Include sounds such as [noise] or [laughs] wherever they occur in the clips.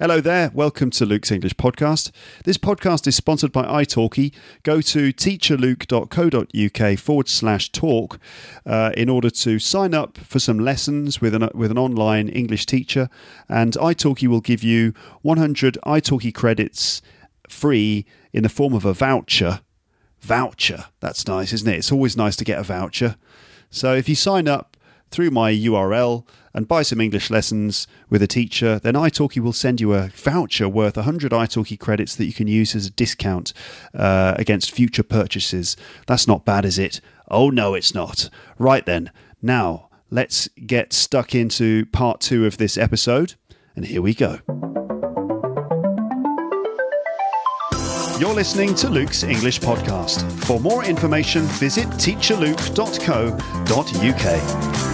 Hello there, welcome to Luke's English Podcast. This podcast is sponsored by italki. Go to teacherluke.co.uk forward slash talk uh, in order to sign up for some lessons with an, with an online English teacher. And italki will give you 100 italki credits free in the form of a voucher. Voucher, that's nice, isn't it? It's always nice to get a voucher. So if you sign up through my URL, and buy some English lessons with a teacher, then italki will send you a voucher worth 100 italki credits that you can use as a discount uh, against future purchases. That's not bad, is it? Oh, no, it's not. Right then, now let's get stuck into part two of this episode, and here we go. You're listening to Luke's English Podcast. For more information, visit teacherluke.co.uk.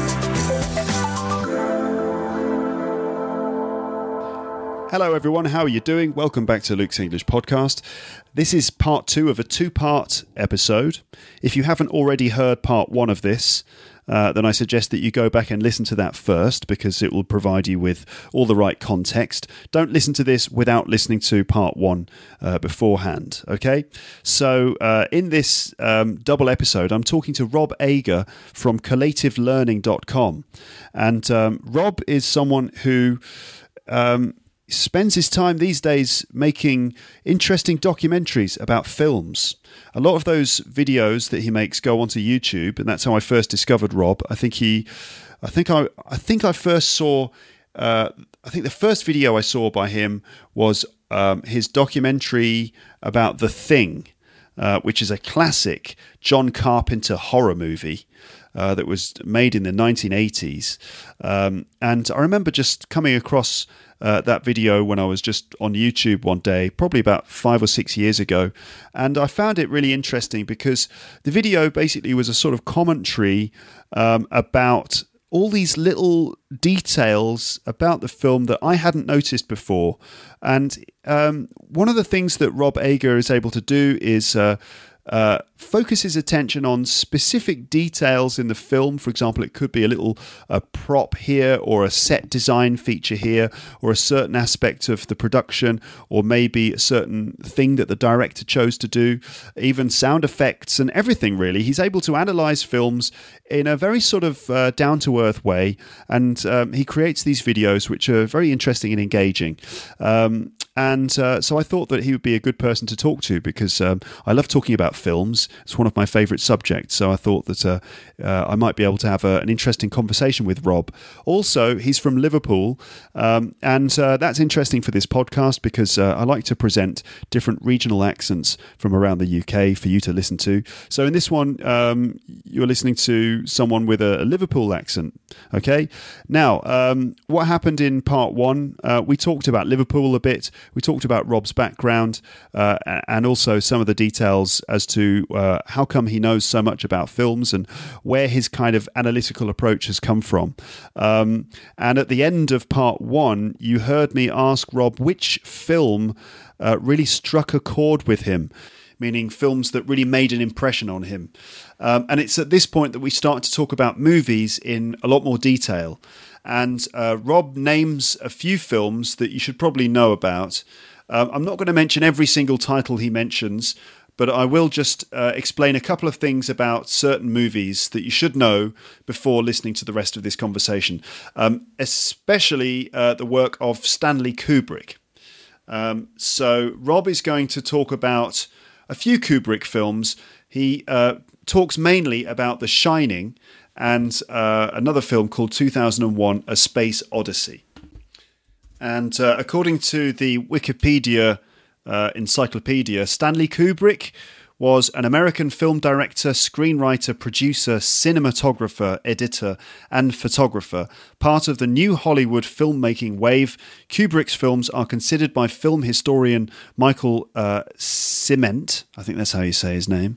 Hello, everyone. How are you doing? Welcome back to Luke's English Podcast. This is part two of a two part episode. If you haven't already heard part one of this, uh, then I suggest that you go back and listen to that first because it will provide you with all the right context. Don't listen to this without listening to part one uh, beforehand, okay? So, uh, in this um, double episode, I'm talking to Rob Ager from collativelearning.com. And um, Rob is someone who. Um, spends his time these days making interesting documentaries about films. A lot of those videos that he makes go onto YouTube, and that's how I first discovered Rob. I think he, I think I, I think I first saw. Uh, I think the first video I saw by him was um, his documentary about The Thing, uh, which is a classic John Carpenter horror movie. Uh, that was made in the 1980s. Um, and I remember just coming across uh, that video when I was just on YouTube one day, probably about five or six years ago. And I found it really interesting because the video basically was a sort of commentary um, about all these little details about the film that I hadn't noticed before. And um, one of the things that Rob Ager is able to do is uh, uh, focuses attention on specific details in the film. For example, it could be a little a prop here, or a set design feature here, or a certain aspect of the production, or maybe a certain thing that the director chose to do, even sound effects and everything really. He's able to analyze films in a very sort of uh, down to earth way, and um, he creates these videos which are very interesting and engaging. Um, and uh, so I thought that he would be a good person to talk to because um, I love talking about films. It's one of my favourite subjects. So I thought that uh, uh, I might be able to have a, an interesting conversation with Rob. Also, he's from Liverpool. Um, and uh, that's interesting for this podcast because uh, I like to present different regional accents from around the UK for you to listen to. So in this one, um, you're listening to someone with a, a Liverpool accent. Okay. Now, um, what happened in part one? Uh, we talked about Liverpool a bit. We talked about Rob's background uh, and also some of the details as to uh, how come he knows so much about films and where his kind of analytical approach has come from. Um, and at the end of part one, you heard me ask Rob which film uh, really struck a chord with him meaning films that really made an impression on him. Um, and it's at this point that we start to talk about movies in a lot more detail. And uh, Rob names a few films that you should probably know about. Um, I'm not going to mention every single title he mentions, but I will just uh, explain a couple of things about certain movies that you should know before listening to the rest of this conversation, um, especially uh, the work of Stanley Kubrick. Um, so, Rob is going to talk about a few Kubrick films. He uh, talks mainly about The Shining and uh, another film called 2001 A Space Odyssey. And uh, according to the Wikipedia uh, encyclopedia, Stanley Kubrick was an American film director, screenwriter, producer, cinematographer, editor, and photographer. Part of the new Hollywood filmmaking wave, Kubrick's films are considered by film historian Michael uh, Ciment, I think that's how you say his name,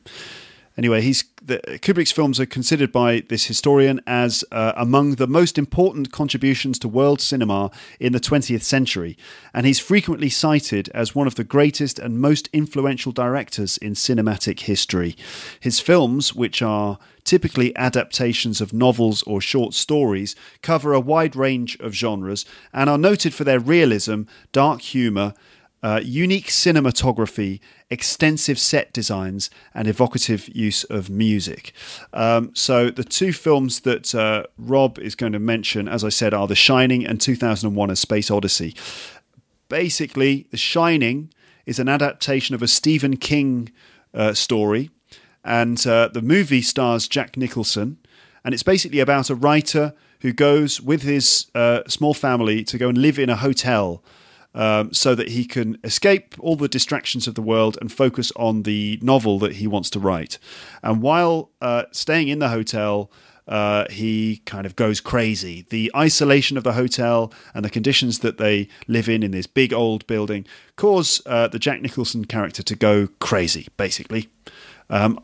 Anyway, he's the, Kubrick's films are considered by this historian as uh, among the most important contributions to world cinema in the 20th century, and he's frequently cited as one of the greatest and most influential directors in cinematic history. His films, which are typically adaptations of novels or short stories, cover a wide range of genres and are noted for their realism, dark humour, uh, unique cinematography, extensive set designs, and evocative use of music. Um, so, the two films that uh, Rob is going to mention, as I said, are The Shining and 2001 A Space Odyssey. Basically, The Shining is an adaptation of a Stephen King uh, story, and uh, the movie stars Jack Nicholson, and it's basically about a writer who goes with his uh, small family to go and live in a hotel um, so that he can escape all the distractions of the world and focus on the novel that he wants to write. And while uh, staying in the hotel, uh, he kind of goes crazy. The isolation of the hotel and the conditions that they live in in this big old building cause uh, the Jack Nicholson character to go crazy, basically. Um,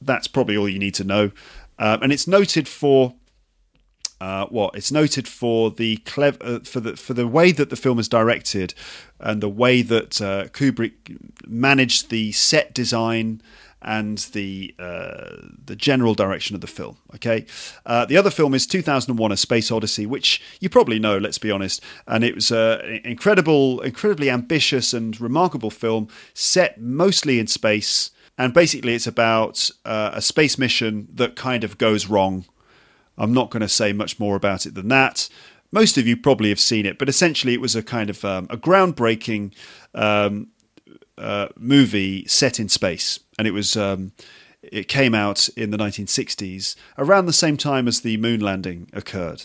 that's probably all you need to know. Um, and it's noted for uh, what it's noted for the clever uh, for the for the way that the film is directed and the way that uh, Kubrick managed the set design and the uh, the general direction of the film. Okay, uh, the other film is 2001: A Space Odyssey, which you probably know. Let's be honest, and it was an incredible, incredibly ambitious and remarkable film set mostly in space. And basically, it's about uh, a space mission that kind of goes wrong I'm not going to say much more about it than that. Most of you probably have seen it, but essentially it was a kind of um, a groundbreaking um, uh, movie set in space, and it was um, it came out in the 1960s around the same time as the moon landing occurred.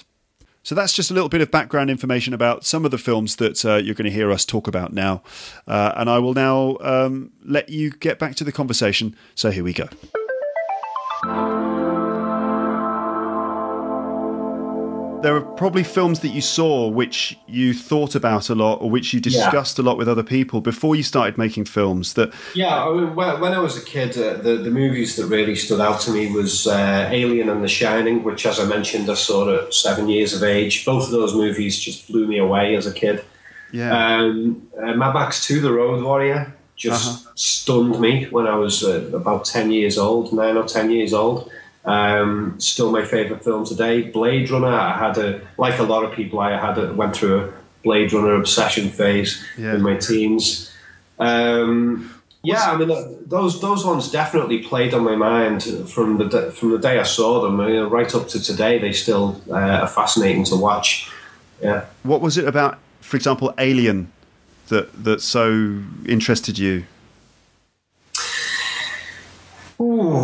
So that's just a little bit of background information about some of the films that uh, you're going to hear us talk about now, uh, and I will now um, let you get back to the conversation. So here we go. There are probably films that you saw which you thought about a lot or which you discussed yeah. a lot with other people before you started making films that yeah I mean, when i was a kid uh, the, the movies that really stood out to me was uh, alien and the shining which as i mentioned i saw at seven years of age both of those movies just blew me away as a kid yeah um, uh, mad max 2 the road warrior just uh-huh. stunned me when i was uh, about 10 years old 9 or 10 years old um, still my favourite film today. Blade Runner. I had a like a lot of people. I had a, went through a Blade Runner obsession phase yeah. in my teens. Um, yeah, I mean those those ones definitely played on my mind from the from the day I saw them. I mean, right up to today, they still uh, are fascinating to watch. Yeah. What was it about, for example, Alien, that that so interested you?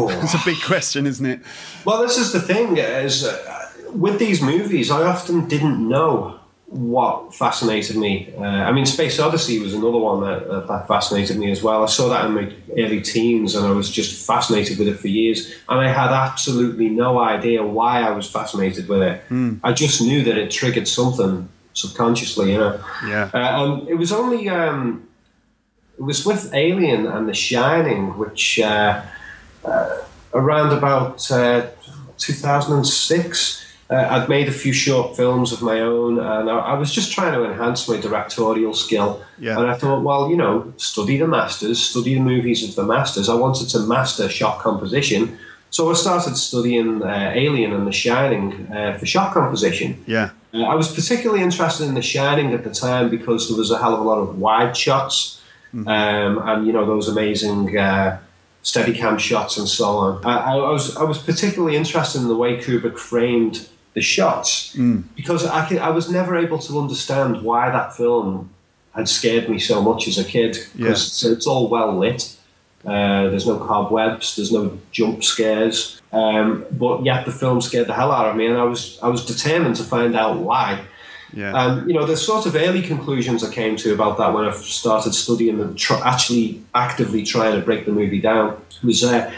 It's [laughs] a big question, isn't it? Well, this is the thing: is uh, with these movies, I often didn't know what fascinated me. Uh, I mean, Space Odyssey was another one that, uh, that fascinated me as well. I saw that in my early teens, and I was just fascinated with it for years. And I had absolutely no idea why I was fascinated with it. Mm. I just knew that it triggered something subconsciously, you know. Yeah. Uh, and it was only um, it was with Alien and The Shining, which uh, around about uh, 2006. Uh, I'd made a few short films of my own, and I, I, was just trying to enhance my directorial skill. Yeah. And I thought, well, you know, study the masters, study the movies of the masters. I wanted to master shot composition, so I started studying uh, Alien and The Shining uh, for shot composition. Yeah. Uh, I was particularly interested in The Shining at the time because there was a hell of a lot of wide shots, mm-hmm. um, and you know those amazing uh, Steadicam shots and so on. I, I, was I was particularly interested in the way Kubrick framed the shots mm. because I could, I was never able to understand why that film had scared me so much as a kid because yeah. it's, it's, all well lit. Uh, there's no cobwebs. There's no jump scares. Um, but yet the film scared the hell out of me, and I was I was determined to find out why. Yeah. Um, you know, the sort of early conclusions I came to about that when I started studying and tr- actually actively trying to break the movie down was uh,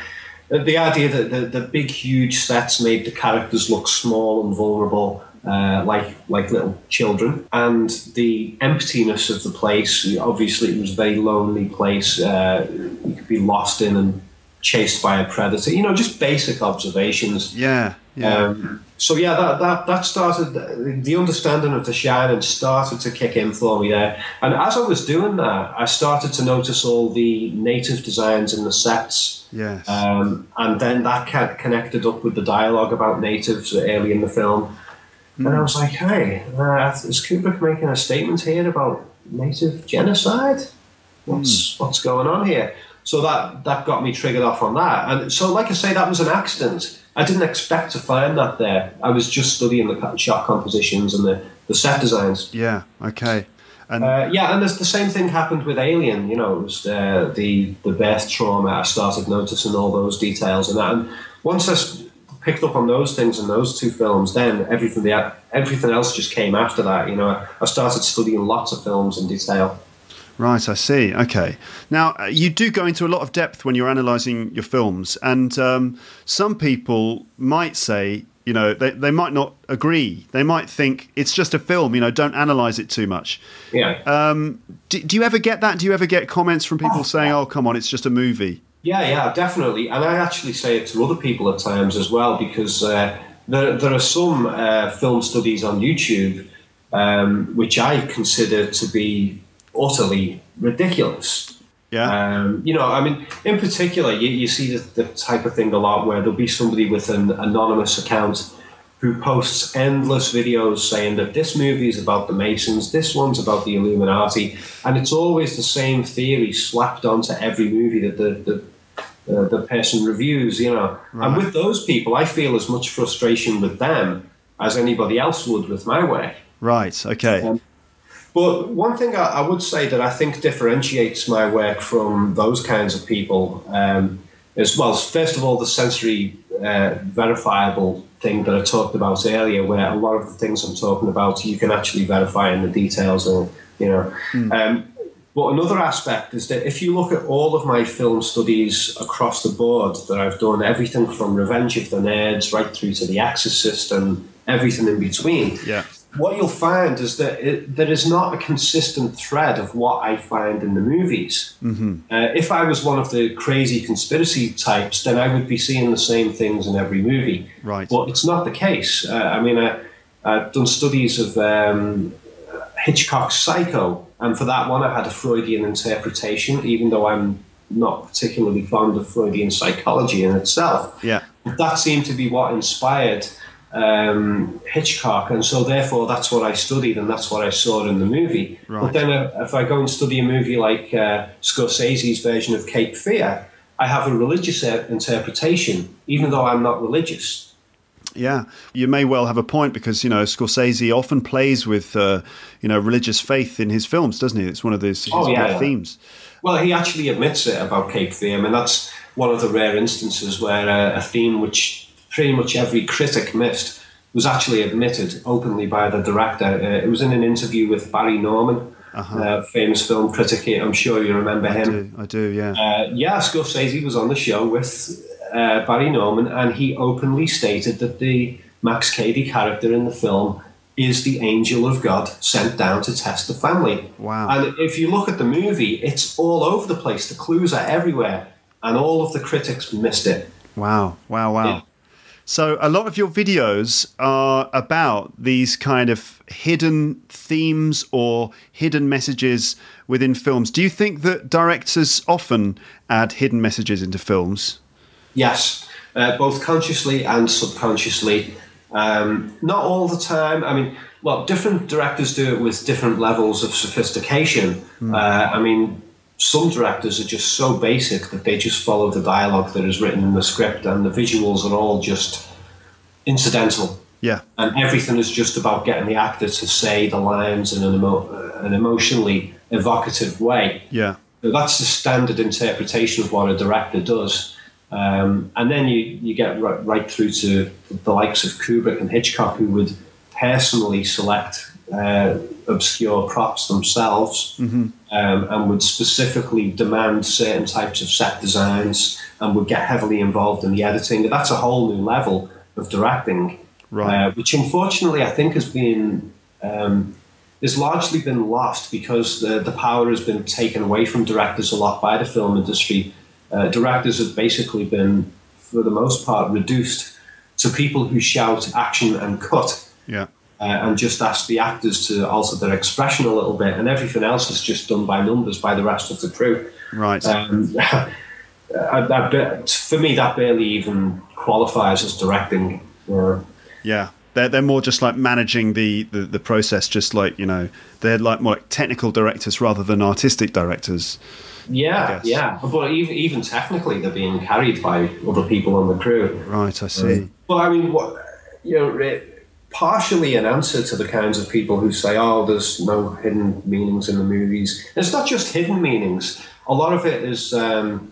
the idea that the, the big, huge sets made the characters look small and vulnerable. Uh, like like little children, and the emptiness of the place. Obviously, it was a very lonely place. Uh, you could be lost in and chased by a predator. You know, just basic observations. Yeah, yeah. Um, so yeah, that, that that started the understanding of the Shining started to kick in for me there. And as I was doing that, I started to notice all the native designs in the sets. yes. Um, and then that connected up with the dialogue about natives early in the film. And I was like, hey, uh, is Kubrick making a statement here about native genocide? What's what's going on here? So that that got me triggered off on that. And so, like I say, that was an accident. I didn't expect to find that there. I was just studying the shot compositions and the, the set designs. yeah. Okay. And Uh, yeah, and there's the same thing happened with Alien. You know, it was uh, the the birth trauma. I started noticing all those details and that. And once I picked up on those things in those two films, then everything the everything else just came after that. You know, I started studying lots of films in detail. Right, I see. Okay. Now, uh, you do go into a lot of depth when you're analysing your films, and um, some people might say, you know, they, they might not agree. They might think it's just a film, you know, don't analyse it too much. Yeah. Um, do, do you ever get that? Do you ever get comments from people saying, oh, come on, it's just a movie? Yeah, yeah, definitely. And I actually say it to other people at times as well because uh, there, there are some uh, film studies on YouTube um, which I consider to be utterly ridiculous. Yeah. Um, you know, I mean, in particular, you, you see the, the type of thing a lot where there'll be somebody with an anonymous account who posts endless videos saying that this movie is about the Masons, this one's about the Illuminati, and it's always the same theory slapped onto every movie that the, the uh, the person reviews, you know. And with those people, I feel as much frustration with them as anybody else would with my work. Right, okay. Um, But one thing I, I would say that I think differentiates my work from those kinds of people um, is, well, first of all, the sensory uh, verifiable thing that I talked about earlier, where a lot of the things I'm talking about you can actually verify in the details, and you know. Um, but another aspect is that if you look at all of my film studies across the board that I've done, everything from Revenge of the Nerds right through to The Exorcist and everything in between, Yeah. What you'll find is that it, there is not a consistent thread of what I find in the movies. Mm-hmm. Uh, if I was one of the crazy conspiracy types, then I would be seeing the same things in every movie. Right. But it's not the case. Uh, I mean, I, I've done studies of um, Hitchcock's Psycho, and for that one, I had a Freudian interpretation, even though I'm not particularly fond of Freudian psychology in itself Yeah. that seemed to be what inspired um, Hitchcock, and so therefore that's what I studied and that's what I saw in the movie. Right. But then, uh, if I go and study a movie like uh, Scorsese's version of Cape Fear, I have a religious interpretation, even though I'm not religious. Yeah, you may well have a point because you know Scorsese often plays with uh, you know religious faith in his films, doesn't he? It's one of his, his Oh, yeah, yeah. themes. Well, he actually admits it about Cape Fear, I mean, that's one of the rare instances where uh, a theme which pretty much every critic missed was actually admitted openly by the director. Uh, it was in an interview with Barry Norman, uh famous film critic. here. I'm sure you remember him. I do, I do, yeah. Uh, yeah, Scorsese was on the show with uh, Barry Norman, and he openly stated that the Max Cady character in the film is the angel of God sent down to test the family. Wow. And if you look at the movie, it's all over the place. The clues are everywhere, and all of the critics missed it. Wow, wow, wow. Yeah. So a lot of your videos are about these kind of hidden themes or hidden messages within films. Do you think that directors often add hidden messages into films? Yes, uh, both consciously and subconsciously. Um, not all the time. I mean, well, different directors do it with different levels of sophistication. Uh, I mean, some directors are just so basic that they just follow the dialogue that is written in the script, and the visuals are all just incidental. Yeah, And everything is just about getting the actor to say the lines in an, emo- an emotionally evocative way. yeah, So that's the standard interpretation of what a director does. Um, and then you, you get right, right through to the likes of Kubrick and Hitchcock, who would personally select uh, obscure props themselves um, and would specifically demand certain types of set designs and would get heavily involved in the editing. That's a whole new level of directing, Right. uh, which unfortunately I think has been um, has largely been lost because the, the power has been taken away from directors a lot by the film industry. uh, directors have basically been, for the most part, reduced to people who shout action and cut. Yeah. Uh, and just ask the actors to alter their expression a little bit, and everything else is just done by numbers by the rest of the crew. Right. Um, [laughs] I, I, for me, that barely even qualifies as directing. Or, yeah. They're, they're more just like managing the, the, the process, just like, you know, they're like more like technical directors rather than artistic directors. Yeah, yeah. But even, even technically, they're being carried by other people on the crew. Right, I see. Um, well, I mean, what, you know, it, partially an answer to the kinds of people who say, oh, there's no hidden meanings in the movies. And it's not just hidden meanings, a lot of it is. Um,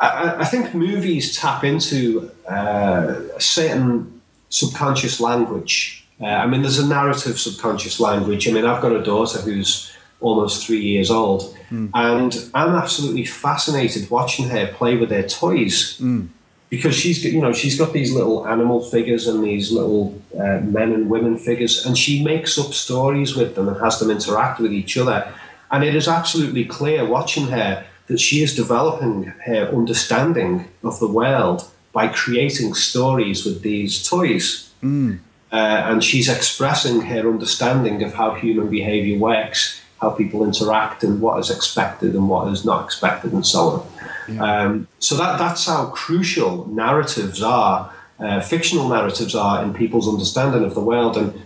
I, I, think movies tap into uh, a certain subconscious language. Uh, I mean, there's a narrative subconscious language. I mean, I've got a daughter who's almost three years old, mm. and I'm absolutely fascinated watching her play with her toys. Mm because she's got, you know she's got these little animal figures and these little uh, men and women figures, and she makes up stories with them and has them interact with each other. And it is absolutely clear watching her that she is developing her understanding of the world by creating stories with these toys. Mm. Uh, and she's expressing her understanding of how human behavior works, how people interact, and what is expected and what is not expected, and so on. Yeah. Um, so that that's how crucial narratives are, uh, fictional narratives are in people's understanding of the world, and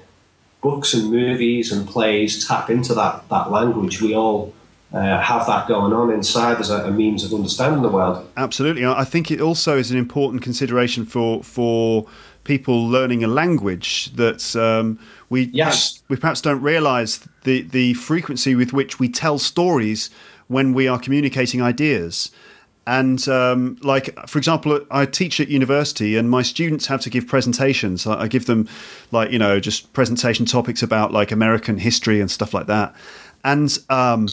books and movies and plays tap into that that language. We all uh, have that going on inside as a, a, means of understanding the world. Absolutely, I think it also is an important consideration for for people learning a language that um, we yes. perhaps, we perhaps don't realise the the frequency with which we tell stories when we are communicating ideas. And um, like, for example, I teach at university, and my students have to give presentations. I give them, like, you know, just presentation topics about like American history and stuff like that. And um,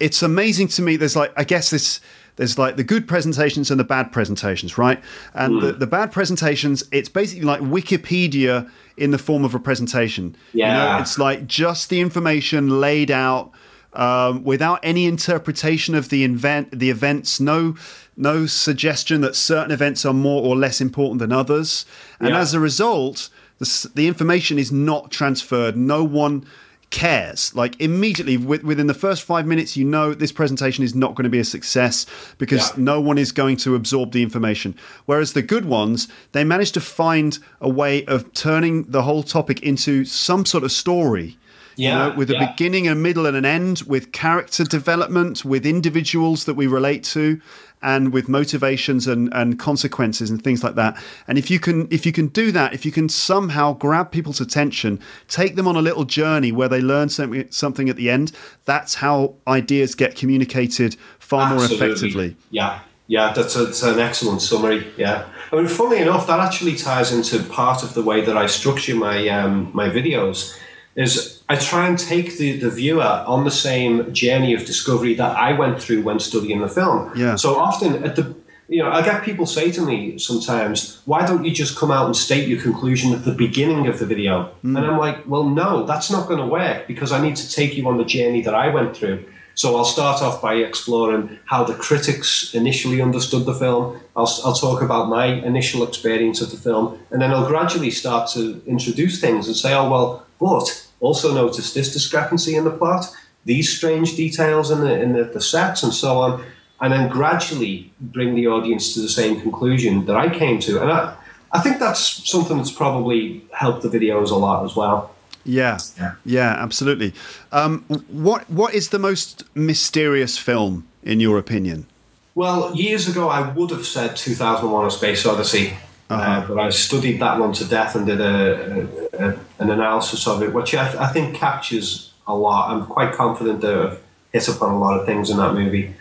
it's amazing to me. There's like, I guess this there's like the good presentations and the bad presentations, right? And mm. the, the bad presentations, it's basically like Wikipedia in the form of a presentation. Yeah. You know, it's like just the information laid out um, without any interpretation of the event, the events, no, no suggestion that certain events are more or less important than others, and yeah. as a result, the, the information is not transferred. No one cares. Like immediately within the first five minutes, you know this presentation is not going to be a success because yeah. no one is going to absorb the information. Whereas the good ones, they manage to find a way of turning the whole topic into some sort of story yeah, you know, with a yeah. beginning, a middle, and an end, with character development, with individuals that we relate to, and with motivations and, and consequences and things like that. And if you can if you can do that, if you can somehow grab people's attention, take them on a little journey where they learn something something at the end, that's how ideas get communicated far Absolutely. more effectively. Yeah. Yeah, that's, a, that's an excellent summary. Yeah, I mean, funnily enough, that actually ties into part of the way that I structure my um, my videos is I try and take the, the viewer on the same journey of discovery that I went through when studying the film. Yeah. So often at the you know, I get people say to me sometimes, why don't you just come out and state your conclusion at the beginning of the video? Mm. And I'm like, well, no, that's not going to work because I need to take you on the journey that I went through. So I'll start off by exploring how the critics initially understood the film. I'll, I'll talk about my initial experience of the film, and then I'll gradually start to introduce things and say, oh, well, but also notice this discrepancy in the plot, these strange details in the in the, the sets, and so on, and then gradually bring the audience to the same conclusion that I came to. And I, I think that's something that's probably helped the videos a lot as well. Yeah, yeah, yeah absolutely. Um, what what is the most mysterious film in your opinion? Well, years ago, I would have said 2001: A Space Odyssey. Uh-huh. Uh, but I studied that one to death and did a, a, a an analysis of it, which I, I, think captures a lot. I'm quite confident that I've hit upon a lot of things in that movie.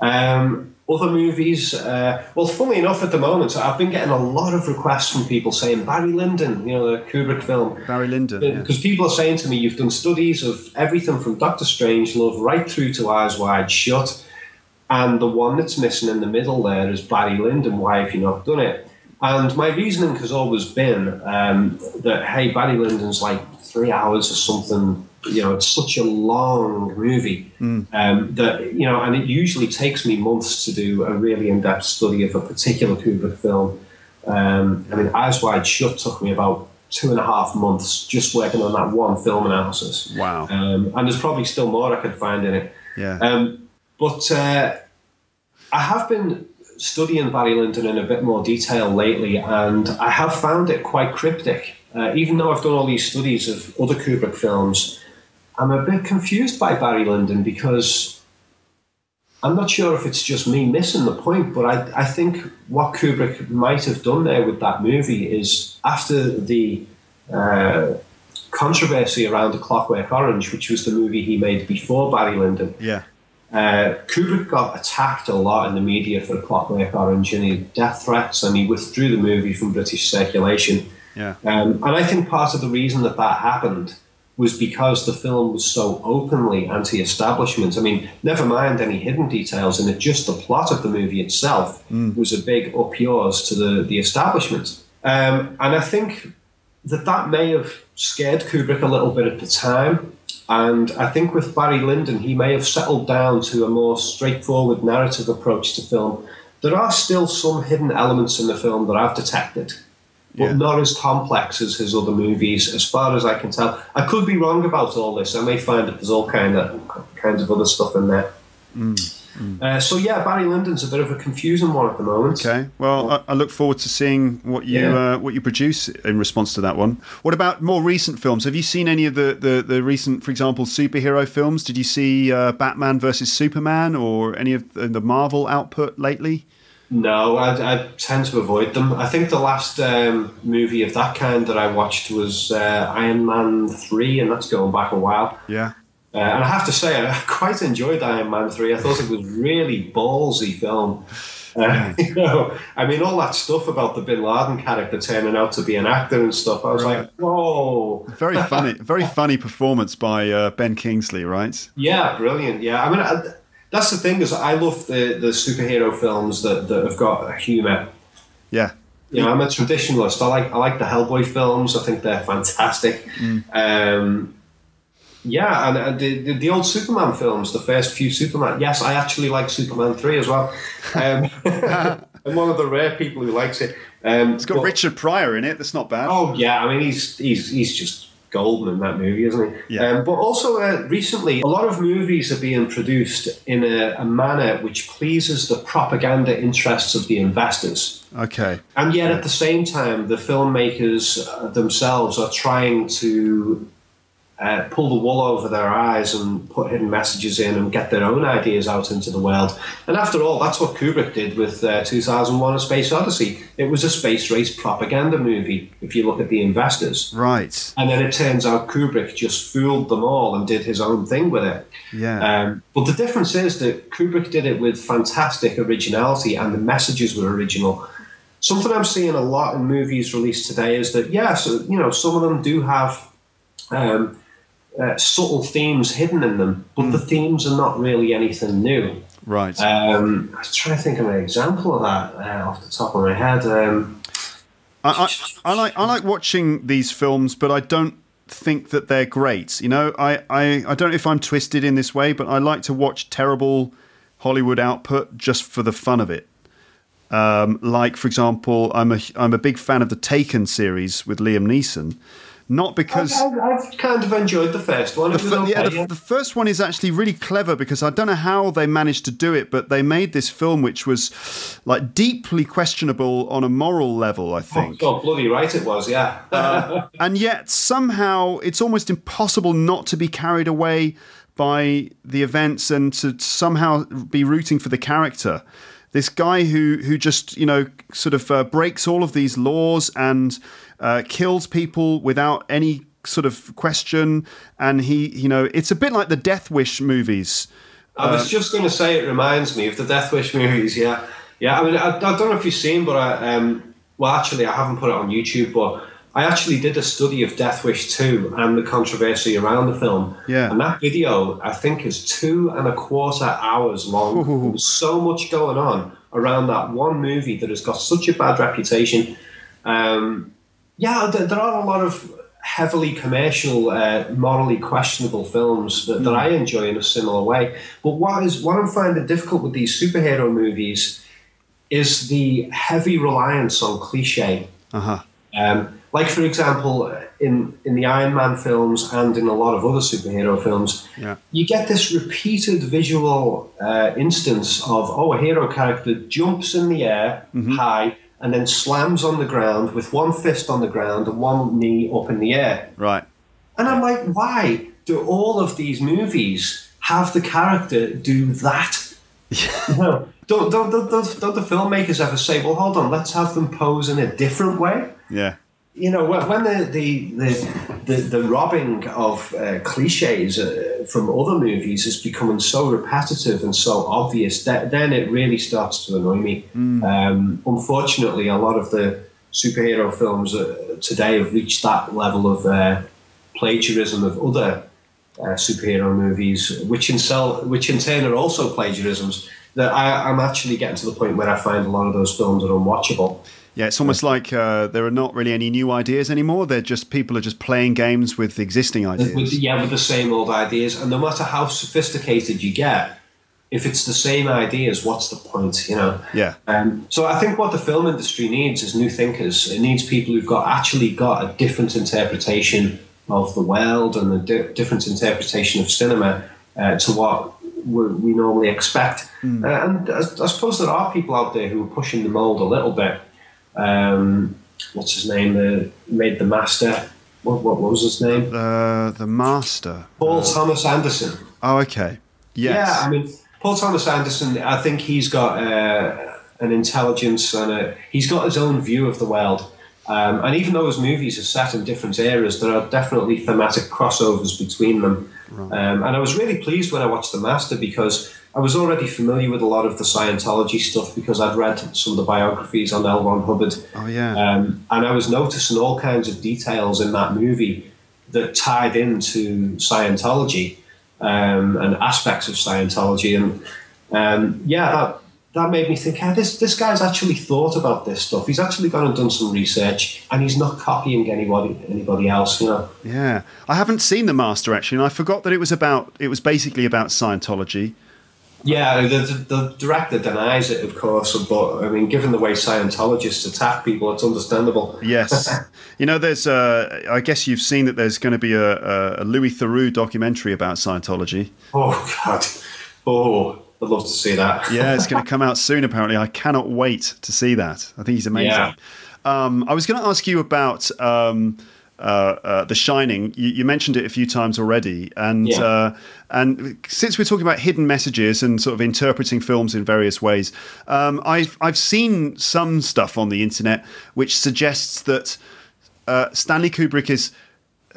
Um, other movies, uh, well, funnily enough, at the moment, I've been getting a lot of requests from people saying Barry Lyndon, you know, the Kubrick film. Barry Lyndon. Because yeah. people are saying to me, you've done studies of everything from Doctor Strangelove right through to Eyes Wide Shut. And the one that's missing in the middle there is Barry Lyndon. Why have you not done it? And my reasoning has always been um, that, hey, Barry Lyndon's like three hours or something you know, it's such a long movie um, that you know, and it usually takes me months to do a really in-depth study of a particular Kubrick film. Um, I mean, Eyes Wide Shut took me about two and a half months just working on that one film analysis. Wow. Um, and there's probably still more I could find in it. Yeah. Um, but uh, I have been studying Barry Lyndon in a bit more detail lately, and I have found it quite cryptic. Uh, even though I've done all these studies of other Kubrick films, I'm a bit confused by Barry Lyndon because I'm not sure if it's just me missing the point, but I, I think what Kubrick might have done there with that movie is after the uh, controversy around The Clockwork Orange, which was the movie he made before Barry Lyndon, yeah. Uh, Kubrick got attacked a lot in the media for Clockwork Orange and he had death threats and he withdrew the movie from British circulation. Yeah. Um, and I think part of the reason that that happened was because the film was so openly anti establishment. I mean, never mind any hidden details in it, just the plot of the movie itself was a big up yours to the, the establishment. Um, and I think that that may have scared Kubrick a little bit at the time. And I think with Barry Lyndon, he may have settled down to a more straightforward narrative approach to film. There are still some hidden elements in the film that I've detected, but Yeah. not as complex as his other movies, as far as I can tell. I could be wrong about all this. I may find that there's all kind of kinds of other stuff in there. Hmm. Uh, so yeah, Barry Lyndon's a bit of a confusing one at the moment. Okay. Well, I, I look forward to seeing what you Yeah. uh, what you produce in response to that one. What about more recent films? Have you seen any of the the, the recent, for example, superhero films? Did you see uh, Batman versus Superman or any of the, the Marvel output lately? No, I, I tend to avoid them. I think the last um, movie of that kind that I watched was uh, Iron Man 3, and that's going back a while. Yeah. Uh, and I have to say, I quite enjoyed Iron Man 3. I thought it was really ballsy film. Uh, [laughs] you know, I mean, all that stuff about the Bin Laden character turning out to be an actor and stuff. I was Right. like, whoa. Very [laughs] funny, very funny performance by uh, Ben Kingsley, right? Yeah, brilliant. Yeah, I mean, I, that's the thing is, I love the, the superhero films that, that have got a humour. Yeah. You know, I'm a traditionalist. I like I like the Hellboy films. I think they're fantastic. Um, yeah, and uh, the, the the old Superman films, the first few Superman. Yes, I actually like Superman three as well. Um, [laughs] I'm one of the rare people who likes it. Um, It's got Richard Pryor in it. That's not bad. Oh yeah, I mean he's he's he's just golden in that movie, isn't he? Yeah. Um, but also uh, recently, a lot of movies are being produced in a, a manner which pleases the propaganda interests of the investors. Okay. And yet, at the same time, the filmmakers uh, themselves are trying to uh, pull the wool over their eyes and put hidden messages in and get their own ideas out into the world. And after all, that's what Kubrick did with uh, 2001 A Space Odyssey. It was a space race propaganda movie, if you look at the investors. Right. And then it turns out Kubrick just fooled them all and did his own thing with it. Yeah. Um, but the difference is that Kubrick did it with fantastic originality and the messages were original. Something I'm seeing a lot in movies released today is that, yes, you know, some of them do have um, uh, subtle themes hidden in them, but the themes are not really anything new. right. Um, I was trying to think of an example of that uh, off the top of my head. Um, I, I, I like I like watching these films, but I don't think that they're great. You know, I, I, I don't know if I'm twisted in this way, but I like to watch terrible Hollywood output just for the fun of it. Um, like, for example, I'm a I'm a big fan of the Taken series with Liam Neeson, not because. I, I've kind of enjoyed the first one. The fir- okay, yeah, the, yeah. the first one is actually really clever because I don't know how they managed to do it, but they made this film which was like deeply questionable on a moral level. I think, Oh, God, bloody right it was, yeah. and yet somehow it's almost impossible not to be carried away by the events and to somehow be rooting for the character. This guy who who just you know sort of uh, breaks all of these laws and uh, kills people without any sort of question, and he you know it's a bit like the Death Wish movies. I was just going to say it reminds me of the Death Wish movies. Yeah, yeah. I mean, I, I don't know if you've seen, but I um, well, actually, I haven't put it on YouTube, but I actually did a study of Death Wish two and the controversy around the film. Yeah. and that video I think is two and a quarter hours long. There's so much going on around that one movie that has got such a bad reputation. Um, yeah, there, there are a lot of heavily commercial, uh, morally questionable films that, that I enjoy in a similar way. But what is what I'm finding difficult with these superhero movies is the heavy reliance on cliche. Uh-huh. Um, like for example, in in the Iron Man films and in a lot of other superhero films, Yeah. you get this repeated visual uh, instance of oh, a hero character jumps in the air high and then slams on the ground with one fist on the ground and one knee up in the air. Right. And I'm like, why do all of these movies have the character do that? [laughs] No. Don't, don't, don't, don't, don't the filmmakers ever say, well, hold on, let's have them pose in a different way? Yeah. You know when when the the the, the, the robbing of uh, cliches uh, from other movies is becoming so repetitive and so obvious that then it really starts to annoy me. Um, unfortunately a lot of the superhero films uh, today have reached that level of uh, plagiarism of other uh, superhero movies which in sell, which in turn are also plagiarisms that I, I'm actually getting to the point where I find a lot of those films are unwatchable Yeah, it's almost like uh, there are not really any new ideas anymore. They're just people are just playing games with existing ideas. with, yeah, with the same old ideas, and no matter how sophisticated you get, if it's the same ideas, what's the point? You know. Yeah. Um, so I think what the film industry needs is new thinkers. It needs people who've got actually got a different interpretation of the world and a di- different interpretation of cinema uh, to what we, we normally expect. Uh, and I, I suppose there are people out there who are pushing the mold a little bit. Um, what's his name? The made the master. What, what was his name? Uh, the Master. Paul Thomas Anderson. Oh, okay. Yes. Yeah, I mean, Paul Thomas Anderson. I think he's got uh, an intelligence and a, he's got his own view of the world. Um, and even though his movies are set in different eras, there are definitely thematic crossovers between them. Um, and I was really pleased when I watched The Master because I was already familiar with a lot of the Scientology stuff because I'd read some of the biographies on L. Ron Hubbard. Oh, yeah. Um, and I was noticing all kinds of details in that movie that tied into Scientology um, and aspects of Scientology. And um, yeah, that, that made me think, ah, this, this guy's actually thought about this stuff. He's actually gone and done some research and he's not copying anybody anybody else, you know. Yeah, I haven't seen the Master actually, and I forgot that it was about. It was basically about Scientology. Yeah, the, the, the director denies it, of course, but I mean, given the way Scientologists attack people, it's understandable. Yes, [laughs] you know, there's. Uh, I guess you've seen that there's going to be a, a, a Louis Theroux documentary about Scientology. Oh, God. Oh, I'd love to see that. [laughs] Yeah, it's going to come out soon. Apparently, I cannot wait to see that. I think he's amazing. Yeah. Um, I was going to ask you about. Um, uh, uh, the Shining. You, you, mentioned it a few times already, and Yeah. uh, and since we're talking about hidden messages and sort of interpreting films in various ways, um, I've I've seen some stuff on the internet which suggests that uh, Stanley Kubrick is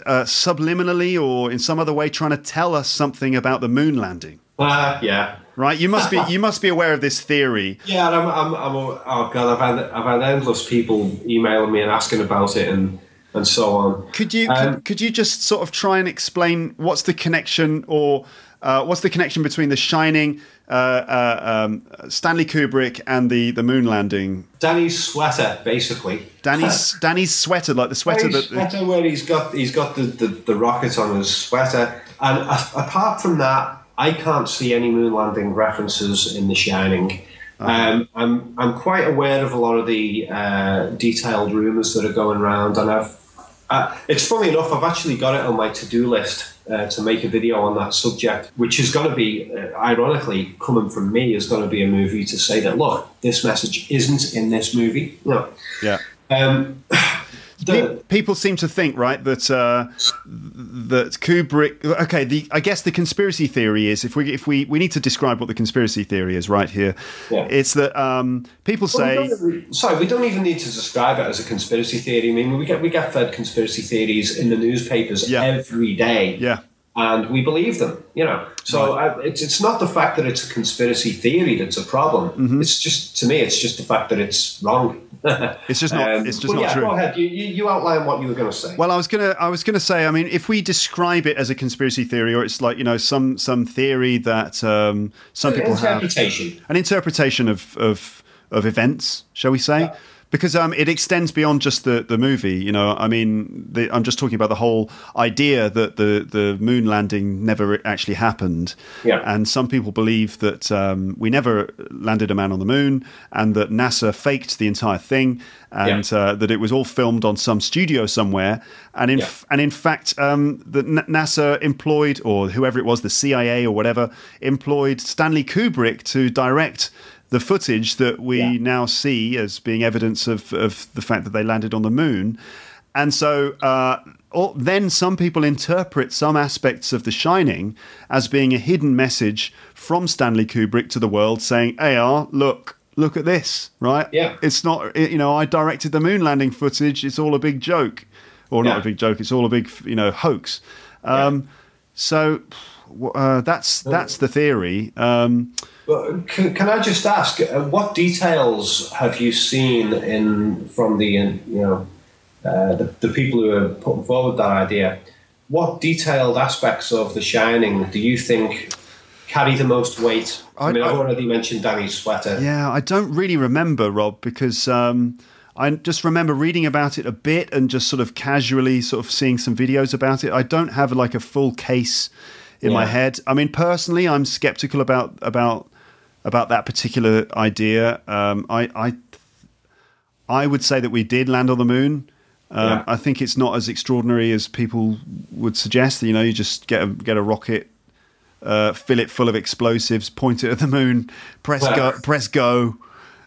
uh, subliminally or in some other way trying to tell us something about the moon landing. Uh, yeah. Right? You must be [laughs] you must be aware of this theory. Yeah, I'm, I'm, I'm, oh God, I've had, I've had endless people emailing me and asking about it and, and so on. Could you Um, could, could you just sort of try and explain what's the connection or uh, what's the connection between The Shining, uh, uh, um, Stanley Kubrick, and the the moon landing? Danny's sweater, basically. Danny's [laughs] Danny's sweater, like the sweater Danny's that. sweater where he's got he's got the, the, the rocket on his sweater, and apart from that, I can't see any moon landing references in The Shining. Um, I'm I'm quite aware of a lot of the uh, detailed rumors that are going around, and I've uh, it's funny enough. I've actually got it on my to-do list uh, to make a video on that subject, which is going to be, uh, ironically, coming from me, is going to be a movie to say that look, this message isn't in this movie. No. Yeah. Um, the, People seem to think, right, that uh, that Kubrick. Okay, the I guess the conspiracy theory is if we if we we need to describe what the conspiracy theory is right here. Yeah. It's that um, people Well, say. we don't- sorry, we don't even need to describe it as a conspiracy theory. I mean, we get we get fed conspiracy theories in the newspapers Yeah. every day, Yeah. And we believe them. You know, so uh, it's it's not the fact that it's a conspiracy theory that's a problem. Mm-hmm. It's just to me, it's just the fact that it's wrong. [laughs] It's just not- Um, it's just not yeah, true. Go ahead. You, you, you outline what you were going to say. Well, I was gonna, I was gonna say. I mean, if we describe it as a conspiracy theory, or it's like you know some some theory that um, some people have, Interpretation. an interpretation of of of events, shall we say? Because um, it extends beyond just the, the movie. You know, I mean, the, I'm just talking about the whole idea that the, the moon landing never actually happened. Yeah. And some people believe that um, we never landed a man on the moon, and that NASA faked the entire thing, and Yeah. uh, that it was all filmed on some studio somewhere. And in Yeah. f- and in fact, um, the N- NASA employed, or whoever it was, the CIA or whatever, employed Stanley Kubrick to direct the footage that we Yeah. now see as being evidence of, of the fact that they landed on the moon. And so uh, or, then some people interpret some aspects of The Shining as being a hidden message from Stanley Kubrick to the world saying, AR, look, look at this, right? Yeah. It's not, you know, I directed the moon landing footage. It's all a big joke. Or not Yeah. a big joke. It's all a big, you know, hoax. Um, So uh, that's that's the theory. Um, But can, can I just ask, uh, what details have you seen in from the you know uh, the, the people who are putting forward that idea? What detailed aspects of The Shining do you think carry the most weight? I, I- mean, I've already mentioned Danny's sweater. Yeah, I don't really remember, Rob, because um, I just remember reading about it a bit and just sort of casually sort of seeing some videos about it. I don't have like a full case in my head. I mean, personally, I'm skeptical about about about that particular idea. Um, I, I I would say that we did land on the moon. Um, Yeah. I think it's not as extraordinary as people would suggest. You know, you just get a get a rocket, uh, fill it full of explosives, point it at the moon, press go, press go.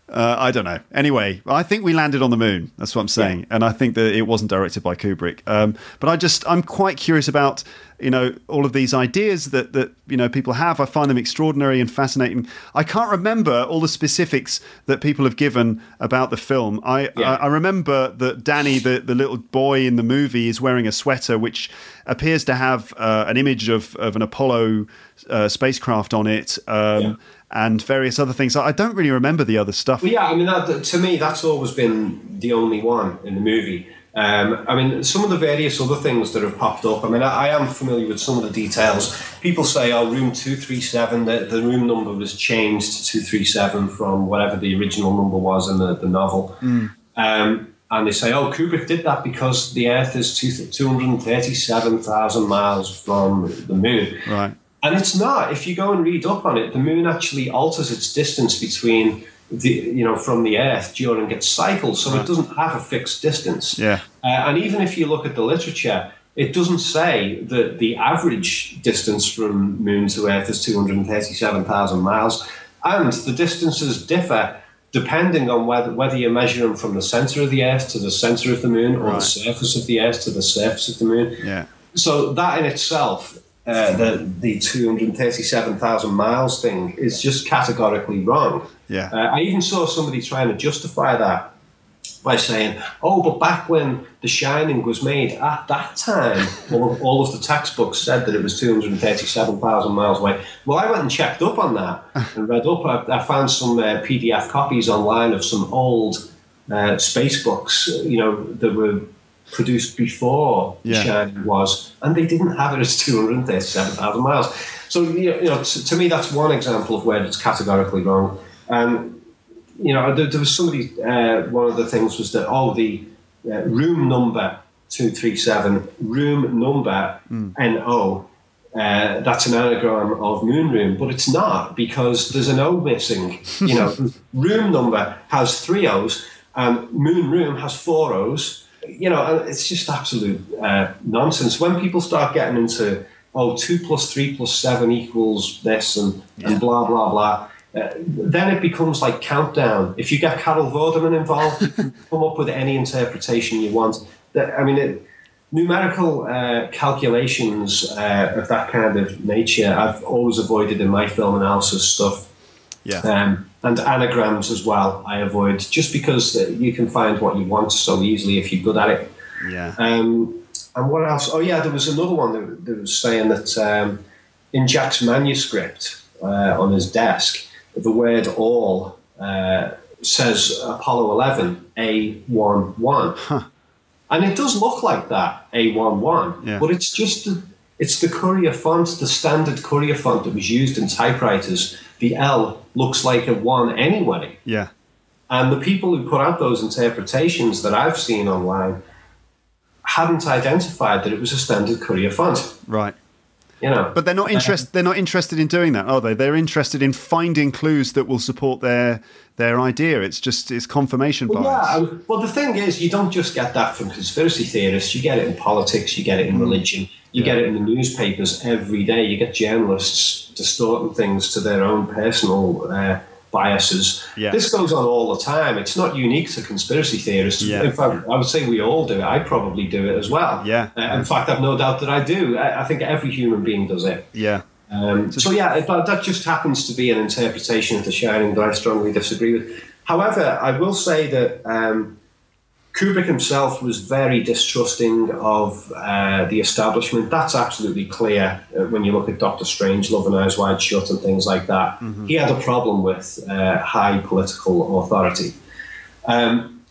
Uh, I don't know. Anyway, I think we landed on the moon. That's what I'm saying, and I think that it wasn't directed by Kubrick. Um, but I just I'm quite curious about you know all of these ideas that that you know people have. I find them extraordinary and fascinating. I can't remember all the specifics that people have given about the film. I Yeah. I, I remember that Danny, the the little boy in the movie, is wearing a sweater which appears to have uh, an image of of an Apollo uh, spacecraft on it. Um, Yeah. And various other things. I don't really remember the other stuff. Well, yeah, I mean, that, to me, that's always been the only one in the movie. Um, I mean, some of the various other things that have popped up. I mean, I, I am familiar with some of the details. People say, "Oh, room two three seven. The, the room number was changed to two three seven from whatever the original number was in the, the novel." Um, and they say, "Oh, Kubrick did that because the Earth is two two hundred thirty seven thousand miles from the moon." Right. And it's not. If you go and read up on it, the moon actually alters its distance between the you know from the Earth during its cycle, so it doesn't have a fixed distance. Yeah. Uh, and even if you look at the literature, it doesn't say that the average distance from Moon to Earth is two hundred thirty-seven thousand miles, and the distances differ depending on whether whether you measure them from the center of the Earth to the center of the Moon, or Right. the surface of the Earth to the surface of the Moon. Yeah. So that in itself, uh, the the two hundred thirty-seven thousand miles thing is just categorically wrong. Yeah. Uh, I even saw somebody trying to justify that by saying, "Oh, but back when The Shining was made, at that time, [laughs] all of, all of the textbooks said that it was two hundred thirty-seven thousand miles away." Well, I went and checked up on that [laughs] and read up. I, I found some uh, PDF copies online of some old uh, space books, you know, that were produced before Yeah. The Shining was, and they didn't have it as 237,000 miles. So, you know, you know, to, to me, that's one example of where it's categorically wrong. Um, you know, there, there was somebody, uh, one of the things was that, oh, the uh, room number 237, room number NO, uh, that's an anagram of moon room, but it's not because there's an O missing. You know, [laughs] room number has three O's and moon room has four O's. You know, it's just absolute uh, nonsense. When people start getting into, oh, two plus three plus seven equals this and, and blah, blah, blah, uh, then it becomes like countdown. If you get Carol Vorderman involved, you can come up with any interpretation you want. That- I mean, it, numerical uh, calculations uh, of that kind of nature, I've always avoided in my film analysis stuff. Yeah. Um, and anagrams as well, I avoid just because uh, you can find what you want so easily if you're good at it. Yeah. Um, and what else? Oh, yeah, there was another one that, that was saying that um, in Jack's manuscript uh, on his desk, the word all uh, says Apollo 11, A11. And it does look like that, A11, Yeah. but it's just the, it's the Courier font, the standard Courier font that was used in typewriters. The L looks like a 1 anyway. Yeah. And the people who put out those interpretations that I've seen online hadn't identified that it was a standard courier font. Right. You know, But they're not interested. They're not interested in doing that, are they? They're interested in finding clues that will support their their idea. It's just it's confirmation Well, bias. yeah, well, the thing is, you don't just get that from conspiracy theorists. You get it in politics, you get it in religion, you get it in the newspapers every day. You get journalists distorting things to their own personal uh, biases. Yeah. This goes on all the time. It's not unique to conspiracy theorists. Yeah. In fact, I would say we all do it. I probably do it as well. Yeah. Uh, in fact, I've no doubt that I do. I, I think every human being does it. yeah. Um, so yeah, that, that just happens to be an interpretation of The Shining that I strongly disagree with. However, I will say that um, Kubrick himself was very distrusting of uh, the establishment. That's absolutely clear uh, when you look at Doctor Strangelove and Eyes Wide Shut and things like that. He had a problem with uh, high political authority. Um,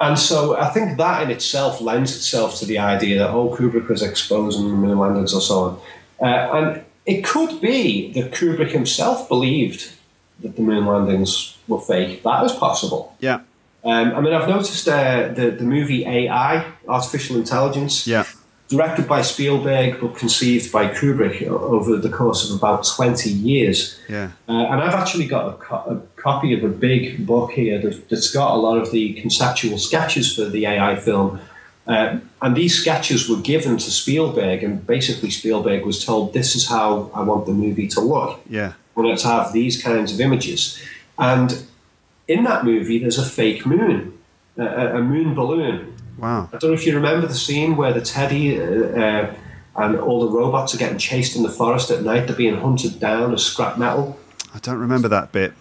and so I think that in itself lends itself to the idea that, oh, Kubrick was exposing the moon landings or so on. Uh, and it could be that Kubrick himself believed that the moon landings were fake. That is possible. Yeah. Um, I mean, I've noticed uh, the, the movie AI, Artificial Intelligence, Yeah. directed by Spielberg but conceived by Kubrick over the course of about 20 years. Yeah. Uh, and I've actually got a, co- a copy of a big book here that, that's got a lot of the conceptual sketches for the AI film. Uh, and these sketches were given to Spielberg, and basically Spielberg was told, "This is how I want the movie to look. Yeah. I want it to have these kinds of images." And in that movie, there's a fake moon, a, a moon balloon. Wow. I don't know if you remember the scene where the teddy uh, uh, and all the robots are getting chased in the forest at night. They're being hunted down as scrap metal. I don't remember that bit.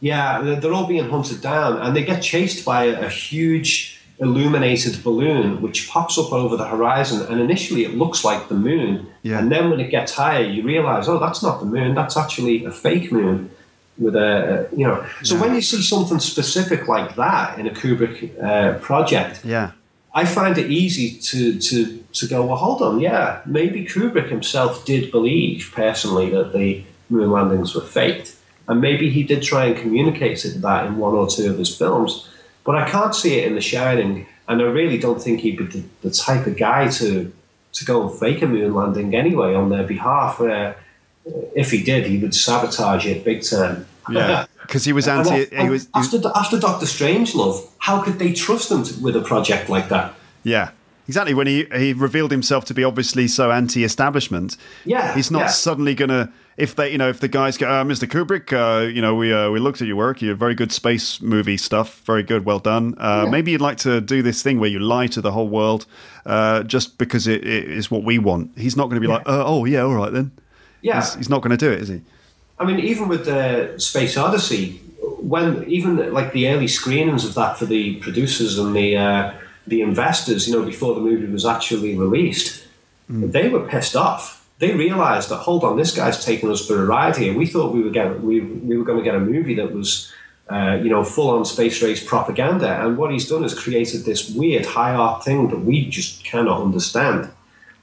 Yeah, they're they're all being hunted down, and they get chased by a, a huge illuminated balloon which pops up over the horizon. And initially, it looks like the moon, Yeah. and then when it gets higher, you realize, oh, that's not the moon. That's actually a fake moon. With a, you know, so Yeah. when you see something specific like that in a Kubrick uh, project, Yeah. I find it easy to, to, to go, well, hold on, yeah, maybe Kubrick himself did believe personally that the moon landings were faked. And maybe he did try and communicate it that in one or two of his films. But I can't see it in The Shining. And I really don't think he'd be the, the type of guy to, to go and fake a moon landing anyway on their behalf. Uh, if he did, he would sabotage it big time. Yeah. [laughs] Because he was anti. that- He was. he was- after, after Doctor Strangelove, how could they trust him to, with a project like that? yeah. Exactly. When he he revealed himself to be obviously so anti-establishment. Yeah, He's not yeah. suddenly gonna. If they, you know, if the guys go, uh, Mr. Kubrick, uh, you know, we uh, we looked at your work. You're very good space movie stuff. Very good. Well done. Uh, Maybe you'd like to do this thing where you lie to the whole world, uh, just because it, it is what we want. He's not going to be like, uh, oh yeah, all right then. Yeah, He's, he's not going to do it, is he? I mean, even with the Space Odyssey, when even like the early screenings of that for the producers and the uh, the investors, you know, before the movie was actually released, they were pissed off. They realised that hold on, this guy's taking us for a ride here. We thought we were get we, we were going to get a movie that was. Uh, you know, full on space race propaganda, and what he's done is created this weird high art thing that we just cannot understand.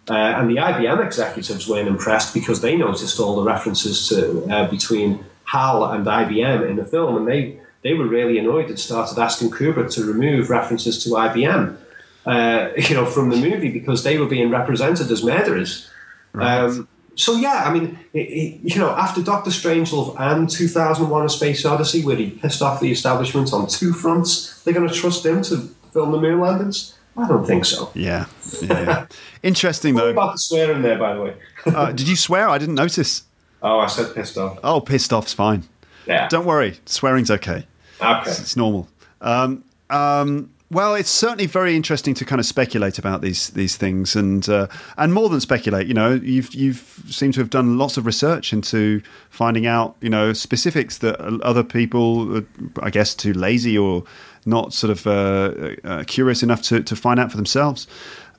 Uh, and the IBM executives weren't impressed because they noticed all the references to uh, between HAL and IBM in the film, and they they were really annoyed and started asking Kubrick to remove references to IBM, uh, [laughs] you know, from the movie because they were being represented as murderers. Um, so yeah, I mean, it, it, you know, after Doctor Strangelove and 2001: A Space Odyssey, where he pissed off the establishment on two fronts, they're going to trust him to film the moon landings? I don't think so. Yeah. Yeah. Interesting though. about the swearing there, by the way. Uh, did you swear? I didn't notice. Oh, I said pissed off. Oh, pissed off's fine. Yeah. Don't worry, swearing's okay. Okay. It's normal. Um, um, well, it's certainly very interesting to kind of speculate about these these things, and uh, and more than speculate. You know, you've you've seemed to have done lots of research into finding out you know specifics that other people, uh, I guess, too lazy or not sort of uh, uh, curious enough to to find out for themselves.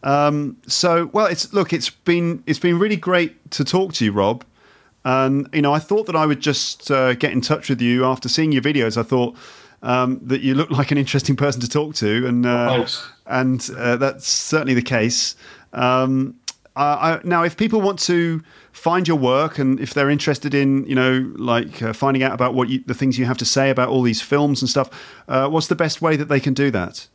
Um, so, well, it's look, it's been it's been really great to talk to you, Rob. And you know, I thought that I would just uh, get in touch with you after seeing your videos. I thought um, that you looked [laughs] like an interesting person to talk to, and uh, and uh, that's certainly the case. Um, Uh, I, now, if people want to find your work and if they're interested in, you know, like uh, finding out about what you, the things you have to say about all these films and stuff, uh, what's the best way that they can do that?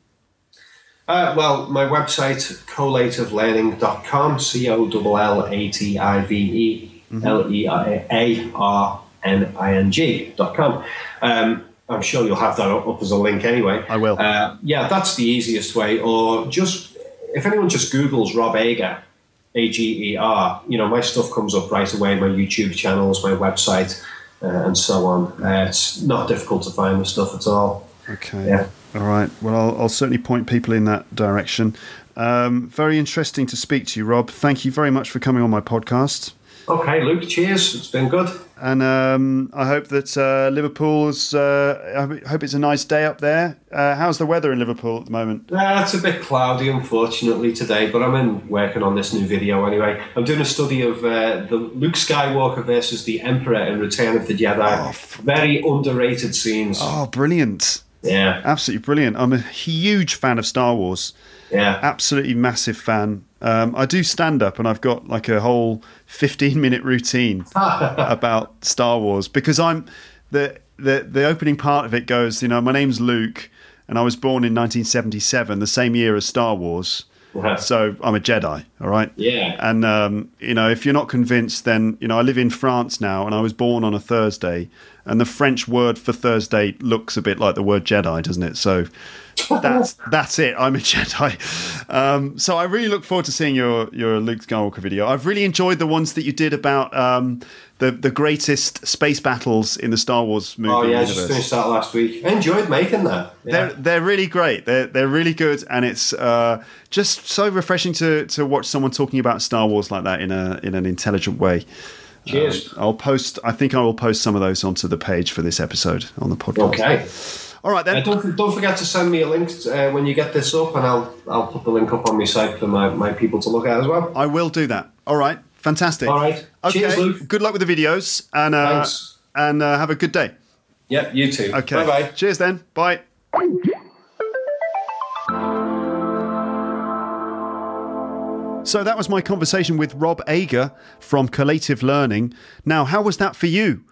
Uh, well, my website, collativelearning.com, C O L L A T I V E L E A R N I N G.com. Um, I'm sure you'll have that up as a link anyway. I will. Uh, yeah, that's the easiest way. Or just, if anyone just Googles Rob Ager, A G E R, you know, my stuff comes up right away, my YouTube channels, my website, uh, and so on. Uh, it's not difficult to find the stuff at all. Okay. Yeah. All right. Well, I'll, I'll certainly point people in that direction. Um, very interesting to speak to you, Rob. Thank you very much for coming on my podcast. Okay, Luke, cheers. It's been good. And um, I hope that uh, Liverpool's. Uh, I hope it's a nice day up there. Uh, how's the weather in Liverpool at the moment? Uh, it's a bit cloudy, unfortunately, today, but I'm in working on this new video anyway. I'm doing a study of uh, the Luke Skywalker versus the Emperor in Return of the Jedi. Very underrated scenes. Oh, brilliant! Yeah, Absolutely brilliant. I'm a huge fan of Star Wars. yeah. Absolutely massive fan. Um, I do stand up, and I've got like a whole 15 minute routine [laughs] about Star Wars because I'm the the the opening part of it goes. You know, my name's Luke, and I was born in 1977, the same year as Star Wars. Yeah. So I'm a Jedi, all right. Yeah. And um, you know, if you're not convinced, then you know, I live in France now, and I was born on a Thursday, and the French word for Thursday looks a bit like the word Jedi, doesn't it? So [laughs] that's that's it. I'm a Jedi. Um, so I really look forward to seeing your your Luke Skywalker video. I've really enjoyed the ones that you did about um, the the greatest space battles in the Star Wars movie Oh, yeah, I just finished that last week. I enjoyed making that. Yeah. They're they're really great. They're they're really good, and it's uh, just so refreshing to to watch someone talking about Star Wars like that in a in an intelligent way. Cheers. I'll post. I think I will post some of those onto the page for this episode on the podcast. okay. All right Uh, then. don't, don't forget to send me a link uh, when you get this up, and I'll I'll put the link up on my site for my, my people to look at as well. I will do that. All right. Fantastic. All right. Okay. Cheers, Luke. Good luck with the videos, and uh, and uh, have a good day. Yep, you too. Okay. Bye bye. Cheers then. Bye. So that was my conversation with Rob Ager from Collative Learning. Now, how was that for you?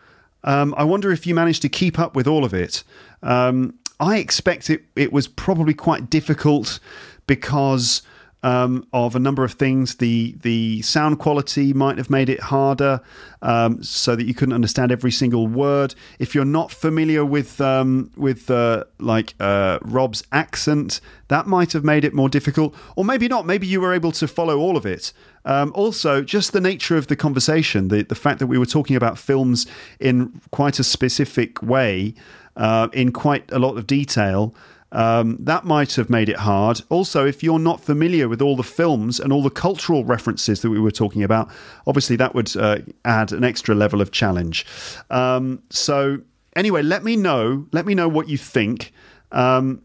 Um, I wonder if you managed to keep up with all of it. Um, I expect it, it was probably quite difficult because um, of a number of things. The the sound quality might have made it harder, um, so that you couldn't understand every single word. If you're not familiar with um, with uh, like uh, Rob's accent, that might have made it more difficult, or maybe not. Maybe you were able to follow all of it. Um, also, just the nature of the conversation, the the fact that we were talking about films in quite a specific way, uh, in quite a lot of detail. Um, that might have made it hard. Also, if you're not familiar with all the films and all the cultural references that we were talking about, obviously that would uh, add an extra level of challenge. Um, so, anyway, let me know. Let me know what you think. Um,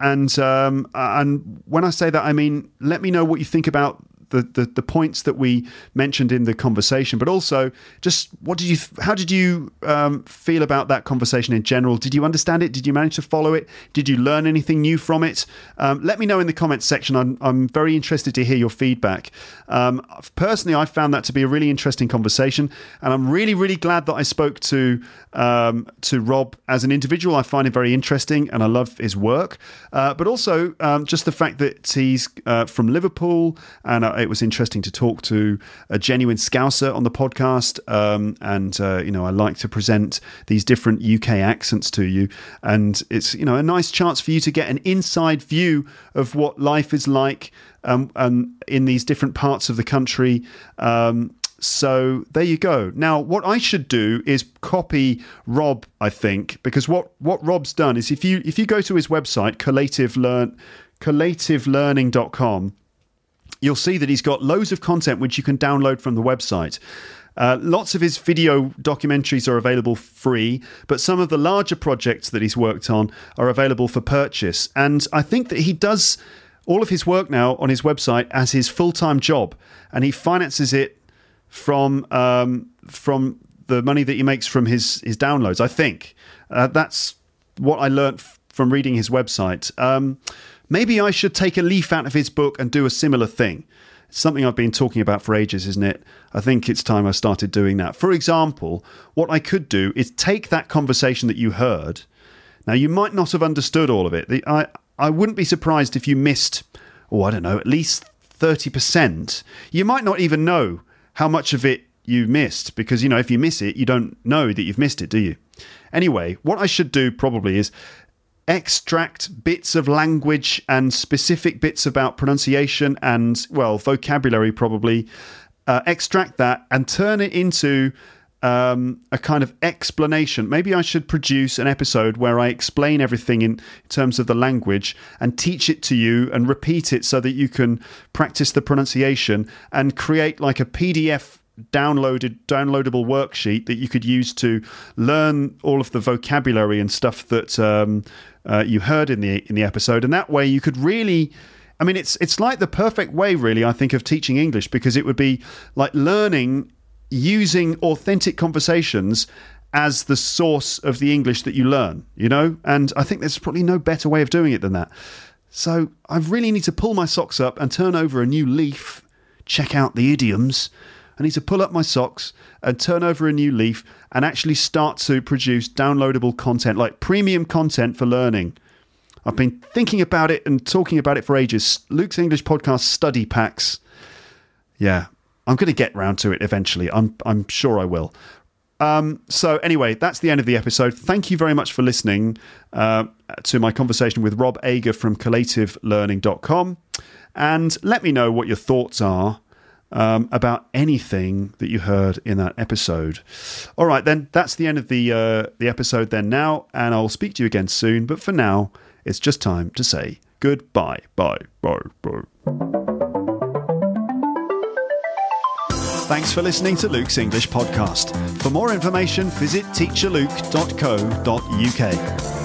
and um, and when I say that, I mean let me know what you think about the, the, the points that we mentioned in the conversation, but also just what did you how did you um, feel about that conversation in general? Did you understand it? Did you manage to follow it? Did you learn anything new from it? Um, let me know in the comments section. I'm I'm very interested to hear your feedback. Um, personally, I found that to be a really interesting conversation, and I'm really really glad that I spoke to um, to Rob as an individual. I find him very interesting, and I love his work. Uh, but also um, just the fact that he's uh, from Liverpool, and uh, it was interesting to talk to a genuine Scouser on the podcast. Um, and uh, you know, I like to present these different UK accents to you, and it's you know a nice chance for you to get an inside view of what life is like um, um, in these different parts of the country. Um, so there you go. Now, what I should do is copy Rob. I think because what what Rob's done is if you if you go to his website collative learn you'll see that he's got loads of content which you can download from the website. Uh, lots of his video documentaries are available free, but some of the larger projects that he's worked on are available for purchase. And I think that he does all of his work now on his website as his full time job, and he finances it from um, from the money that he makes from his his downloads. I think uh, that's what I learnt f- from reading his website. Um, maybe I should take a leaf out of his book and do a similar thing. It's something I've been talking about for ages, isn't it? I think it's time I started doing that. For example, what I could do is take that conversation that you heard. Now, you might not have understood all of it. The, I, I wouldn't be surprised if you missed, oh, I don't know, at least 30%. You might not even know how much of it you missed because, you know, if you miss it, you don't know that you've missed it, do you? Anyway, what I should do probably is extract bits of language and specific bits about pronunciation and, well, vocabulary probably, uh, extract that and turn it into um, a kind of explanation. Maybe I should produce an episode where I explain everything in terms of the language and teach it to you and repeat it so that you can practice the pronunciation and create like a PDF downloaded downloadable worksheet that you could use to learn all of the vocabulary and stuff that um, uh, you heard in the in the episode. And that way you could really I mean it's it's like the perfect way really I think of teaching English because it would be like learning using authentic conversations as the source of the English that you learn you know? And I think there's probably no better way of doing it than that. So I really need to pull my socks up and turn over a new leaf check out the idioms I need to pull up my socks and turn over a new leaf and actually start to produce downloadable content, like premium content for learning. I've been thinking about it and talking about it for ages. Luke's English podcast study packs. Yeah, I'm going to get round to it eventually. I'm, I'm sure I will. Um, so, anyway, that's the end of the episode. Thank you very much for listening uh, to my conversation with Rob Ager from collativelearning.com. And let me know what your thoughts are um, about anything that you heard in that episode. All right, then that's the end of the uh, the episode. Then now, and I'll speak to you again soon. But for now, it's just time to say goodbye. Bye. Bye. Bye. Thanks for listening to Luke's English podcast. For more information, visit teacherluke.co.uk.